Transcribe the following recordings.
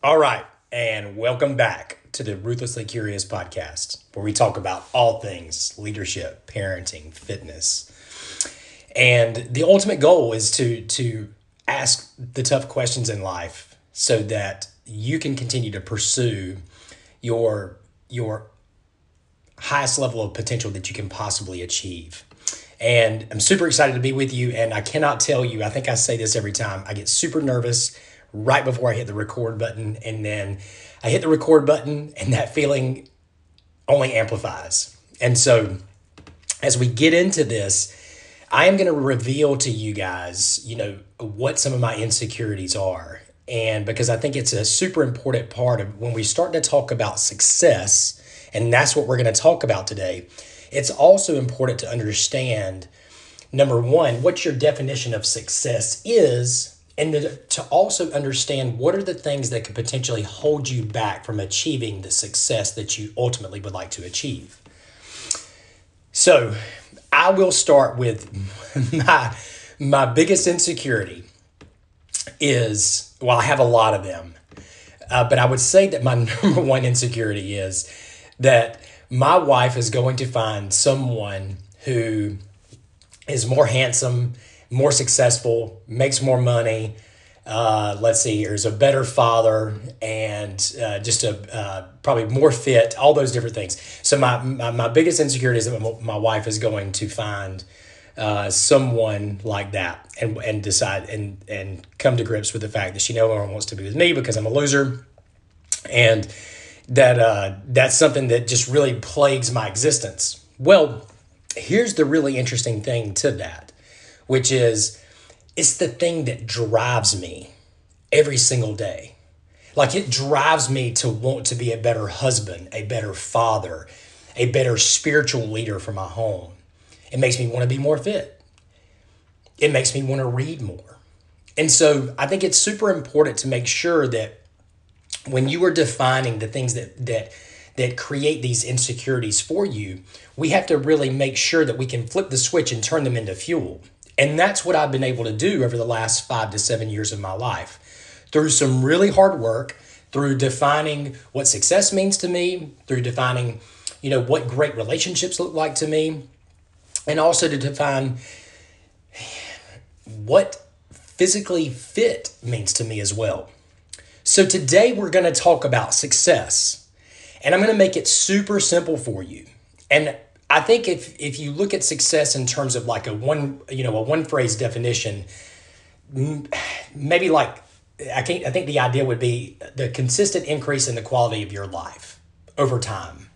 All right, and welcome back to the Ruthlessly Curious podcast, where we talk about all things leadership, parenting, fitness. And the ultimate goal is to to ask the tough questions in life so that you can continue to pursue your your highest level of potential that you can possibly achieve. And I'm super excited to be with you. And I cannot tell you, I think I say this every time, I get super nervous right before I hit the record button. And then I hit the record button, and that feeling only amplifies. And so as we get into this, I am going to reveal to you guys, you know, what some of my insecurities are. And because I think it's a super important part of when we start to talk about success, and that's what we're going to talk about today, it's also important to understand number one, what your definition of success is, and to also understand what are the things that could potentially hold you back from achieving the success that you ultimately would like to achieve. So, I will start with my my biggest insecurity is well, I have a lot of them, uh, but I would say that my number one insecurity is that my wife is going to find someone who is more handsome, more successful, makes more money. Uh, let's see here is a better father and uh, just a uh, probably more fit all those different things so my, my, my biggest insecurity is that my wife is going to find uh, someone like that and and decide and and come to grips with the fact that she no longer wants to be with me because I'm a loser and that uh, that's something that just really plagues my existence. Well, here's the really interesting thing to that, which is it's the thing that drives me every single day. Like it drives me to want to be a better husband, a better father, a better spiritual leader for my home. It makes me want to be more fit. It makes me want to read more. And so I think it's super important to make sure that when you are defining the things that that that create these insecurities for you, we have to really make sure that we can flip the switch and turn them into fuel. And that's what I've been able to do over the last five to seven years of my life through some really hard work, through defining what success means to me, through defining, you know, what great relationships look like to me, and also to define what physically fit means to me as well. So today we're going to talk about success. And I'm going to make it super simple for you. And I think if if you look at success in terms of like a one, you know, a one phrase definition, maybe like I think I think the idea would be the consistent increase in the quality of your life over time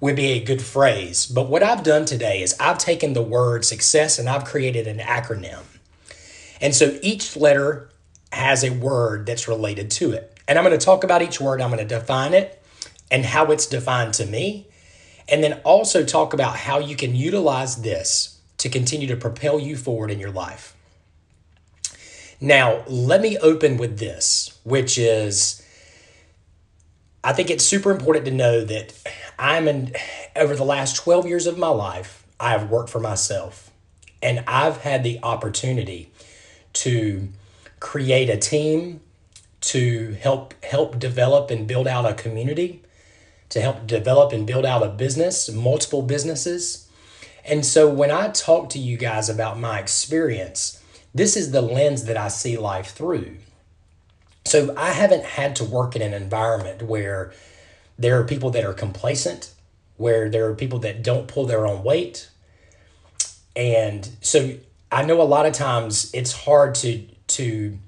would be a good phrase. But what I've done today is I've taken the word success and I've created an acronym. And so each letter has a word that's related to it. And I'm going to talk about each word, I'm going to define it and how it's defined to me, and then also talk about how you can utilize this to continue to propel you forward in your life. Now, let me open with this, which is I think it's super important to know that I'm in over the last 12 years of my life, I have worked for myself and I've had the opportunity to create a team to help help develop and build out a community to help develop and build out a business multiple businesses. And so when i talk to you guys about my experience this is the lens that i see life through. So i haven't had to work in an environment where there are people that are complacent where there are people that don't pull their own weight. And so i know a lot of times it's hard to to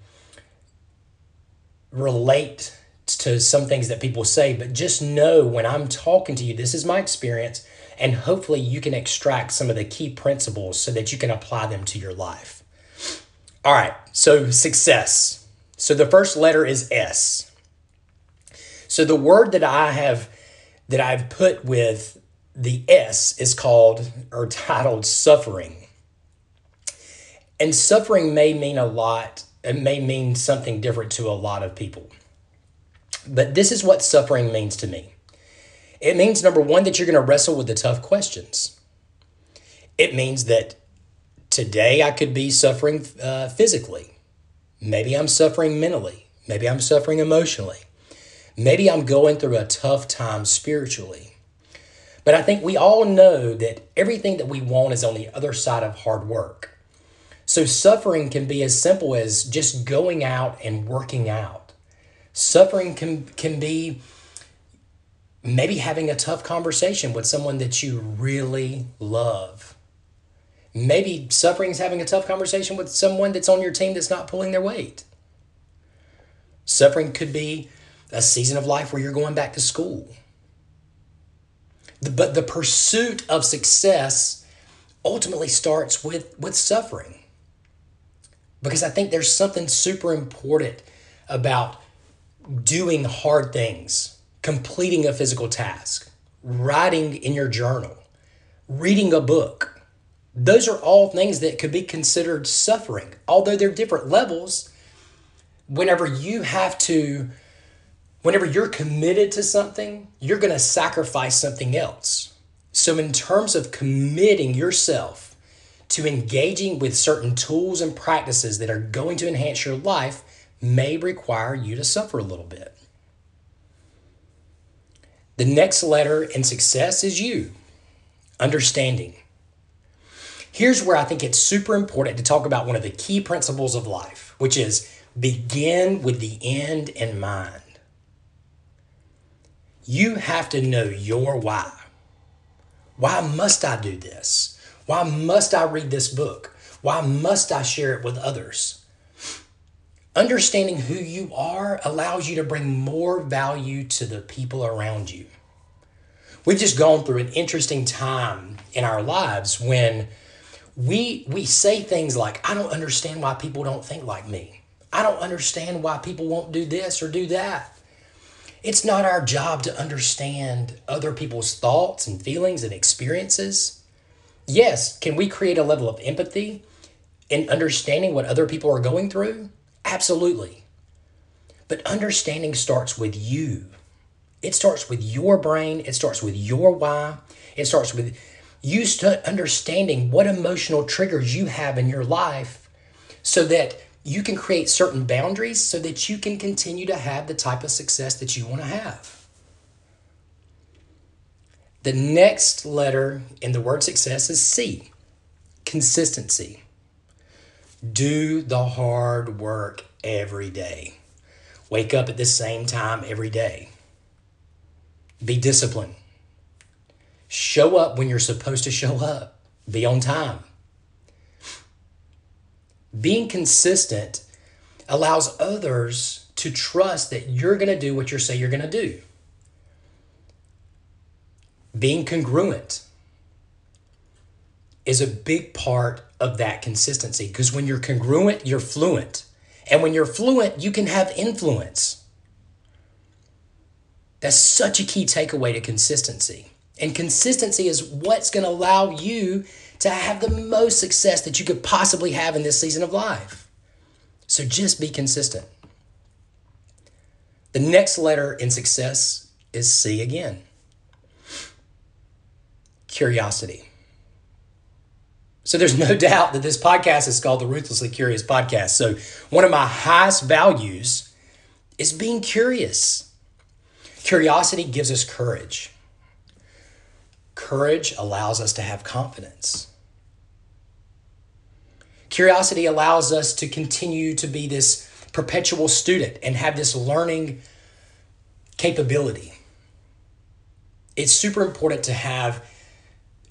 relate to some things that people say, but just know when I'm talking to you, this is my experience, and hopefully you can extract some of the key principles so that you can apply them to your life. All right, so success. So the first letter is S. So the word that I have that I've put with the S is called or titled suffering. And suffering may mean a lot, it may mean something different to a lot of people. But this is what suffering means to me it means, number one, that you're going to wrestle with the tough questions. It means that today I could be suffering uh, physically. Maybe I'm suffering mentally. Maybe I'm suffering emotionally. Maybe I'm going through a tough time spiritually. But I think we all know that everything that we want is on the other side of hard work. So suffering can be as simple as just going out and working out. Suffering can, can be maybe having a tough conversation with someone that you really love. Maybe suffering is having a tough conversation with someone that's on your team that's not pulling their weight. Suffering could be a season of life where you're going back to school. But the pursuit of success ultimately starts with, with suffering. Because I think there's something super important about doing hard things, completing a physical task, writing in your journal, reading a book. Those are all things that could be considered suffering, although they're different levels. Whenever you have to, whenever you're committed to something, you're going to sacrifice something else. So, in terms of committing yourself to engaging with certain tools and practices that are going to enhance your life, may require you to suffer a little bit. The next letter in success is you, understanding. Here's where I think it's super important to talk about one of the key principles of life, which is begin with the end in mind. You have to know your why. Why must I do this? Why must I read this book? Why must I share it with others? Understanding who you are allows you to bring more value to the people around you. We've just gone through an interesting time in our lives when we we say things like I don't understand why people don't think like me. I don't understand why people won't do this or do that. It's not our job to understand other people's thoughts and feelings and experiences. Yes, can we create a level of empathy in understanding what other people are going through? Absolutely. But understanding starts with you. It starts with your brain, it starts with your why, it starts with you understanding what emotional triggers you have in your life so that you can create certain boundaries so that you can continue to have the type of success that you want to have. The next letter in the word success is C consistency. Do the hard work every day. Wake up at the same time every day. Be disciplined. Show up when you're supposed to show up. Be on time. Being consistent allows others to trust that you're going to do what you say you're going to do. Being congruent is a big part of that consistency because when you're congruent, you're fluent. And when you're fluent, you can have influence. That's such a key takeaway to consistency. And consistency is what's going to allow you to have the most success that you could possibly have in this season of life. So just be consistent. The next letter in success is C again curiosity. So there's no doubt that this podcast is called the Ruthlessly Curious Podcast. So one of my highest values is being curious. Curiosity gives us courage. Courage allows us to have confidence. Curiosity allows us to continue to be this perpetual student and have this learning capability. It's super important to have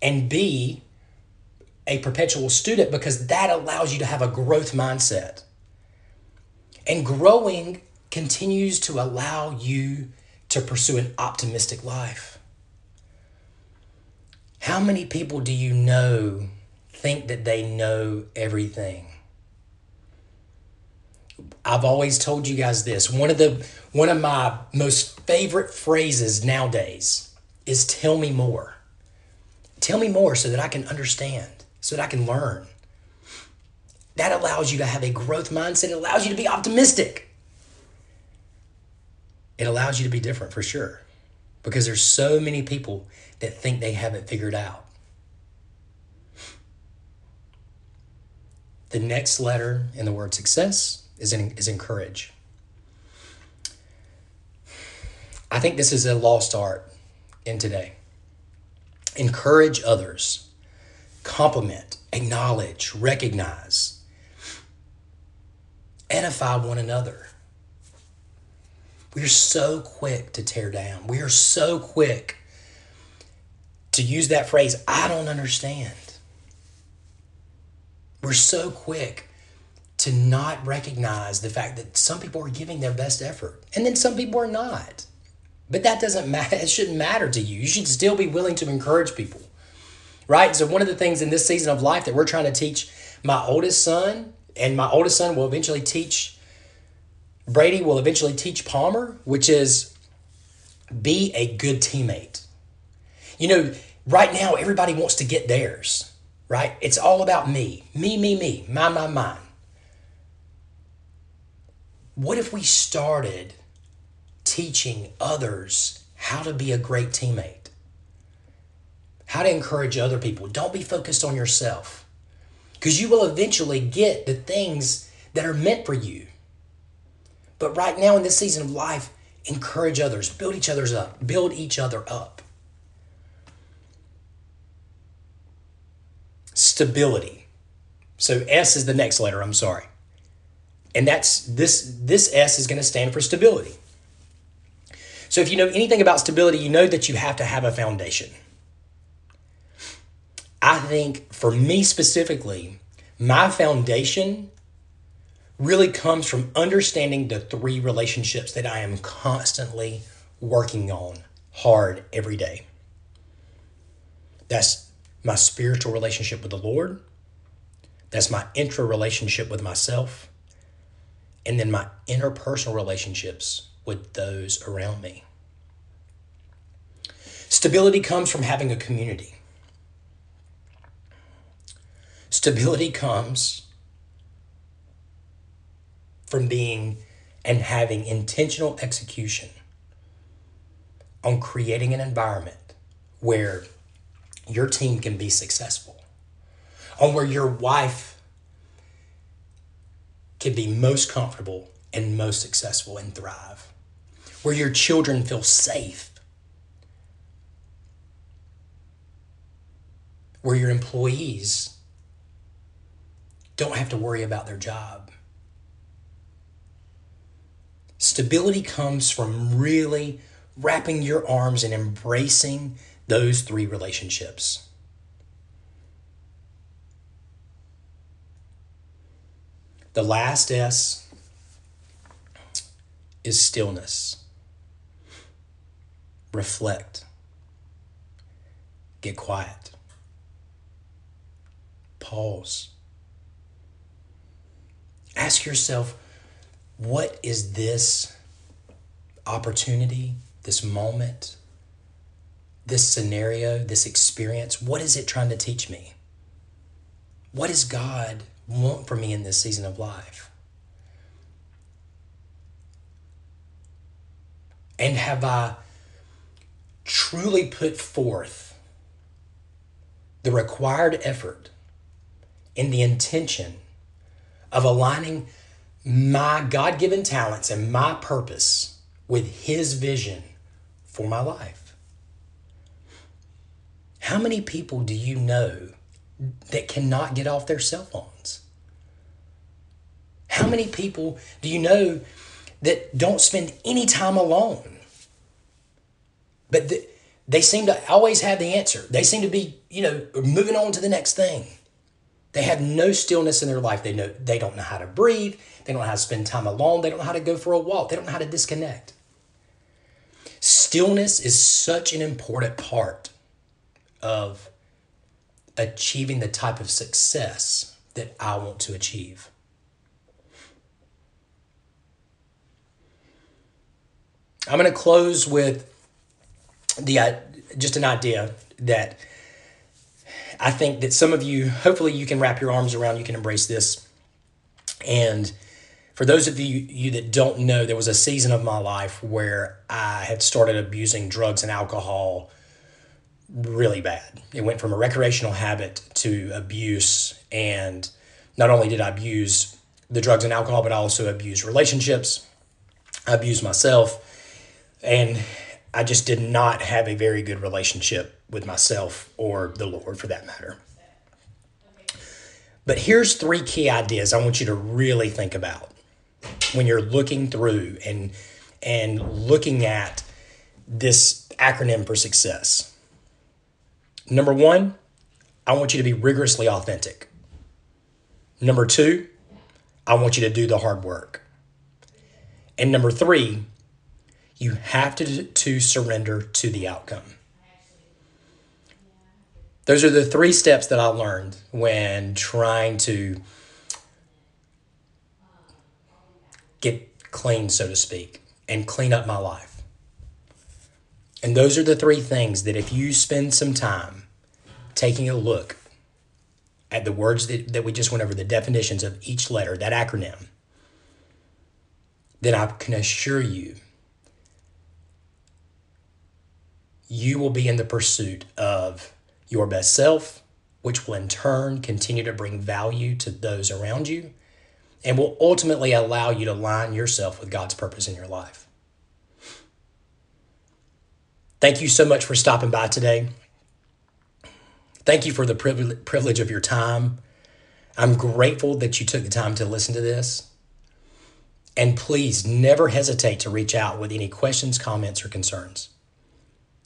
and be a perpetual student because that allows you to have a growth mindset. And growing continues to allow you to pursue an optimistic life. How many people do you know think that they know everything? I've always told you guys this. One of the one of my most favorite phrases nowadays is tell me more. Tell me more so that I can understand so that I can learn. That allows you to have a growth mindset. It allows you to be optimistic. It allows you to be different for sure because there's so many people that think they have it figured out. The next letter in the word success is, in, is encourage. I think this is a lost art in today. Encourage others, compliment, acknowledge, recognize, edify one another. We are so quick to tear down. We are so quick to use that phrase, I don't understand. We're so quick to not recognize the fact that some people are giving their best effort and then some people are not. But that doesn't matter. It shouldn't matter to you. You should still be willing to encourage people. Right? So, one of the things in this season of life that we're trying to teach my oldest son, and my oldest son will eventually teach Brady, will eventually teach Palmer, which is be a good teammate. You know, right now, everybody wants to get theirs, right? It's all about me, me, me, me, my, my, mine. What if we started teaching others how to be a great teammate? How to encourage other people? Don't be focused on yourself because you will eventually get the things that are meant for you. But right now, in this season of life, encourage others, build each other's up, build each other up. Stability. So S is the next letter, I'm sorry. And that's this this S is going to stand for stability. So if you know anything about stability, you know that you have to have a foundation. I think for me specifically, my foundation really comes from understanding the three relationships that I am constantly working on hard every day. That's my spiritual relationship with the Lord. That's my intra relationship with myself and then my interpersonal relationships with those around me. Stability comes from having a community. Stability comes from being and having intentional execution on creating an environment where your team can be successful, on where your wife can be most comfortable and most successful and thrive, where your children feel safe, where your employees don't have to worry about their job. Stability comes from really wrapping your arms and embracing those three relationships. The last S is stillness. Reflect. Get quiet. Pause. Ask yourself what is this opportunity, this moment, this scenario, this experience? What is it trying to teach me? What does God want for me in this season of life? And have I truly put forth the required effort in the intention of aligning my God given talents and my purpose with His vision for my life? How many people do you know that cannot get off their cell phones? How many people do you know that don't spend any time alone? But the, they seem to always have the answer. They seem to be, you know, moving on to the next thing. They have no stillness in their life. They know they don't know how to breathe. They don't know how to spend time alone. They don't know how to go for a walk. They don't know how to disconnect. Stillness is such an important part of achieving the type of success that I want to achieve. I'm going to close with the uh, just an idea that I think that some of you, hopefully, you can wrap your arms around. You can embrace this. And for those of you, you that don't know, there was a season of my life where I had started abusing drugs and alcohol really bad. It went from a recreational habit to abuse. And not only did I abuse the drugs and alcohol, but I also abused relationships. I abused myself. And I just did not have a very good relationship with myself or the Lord for that matter. But here's three key ideas I want you to really think about when you're looking through and and looking at this acronym for success. Number 1, I want you to be rigorously authentic. Number 2, I want you to do the hard work. And number 3, you have to, to surrender to the outcome. Those are the three steps that I learned when trying to get clean, so to speak, and clean up my life. And those are the three things that if you spend some time taking a look at the words that, that we just went over, the definitions of each letter, that acronym, then I can assure you you will be in the pursuit of your best self, which will in turn continue to bring value to those around you and will ultimately allow you to align yourself with God's purpose in your life. Thank you so much for stopping by today. Thank you for the privilege of your time. I'm grateful that you took the time to listen to this. And please never hesitate to reach out with any questions, comments, or concerns.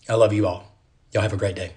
I love you all. Y'all have a great day.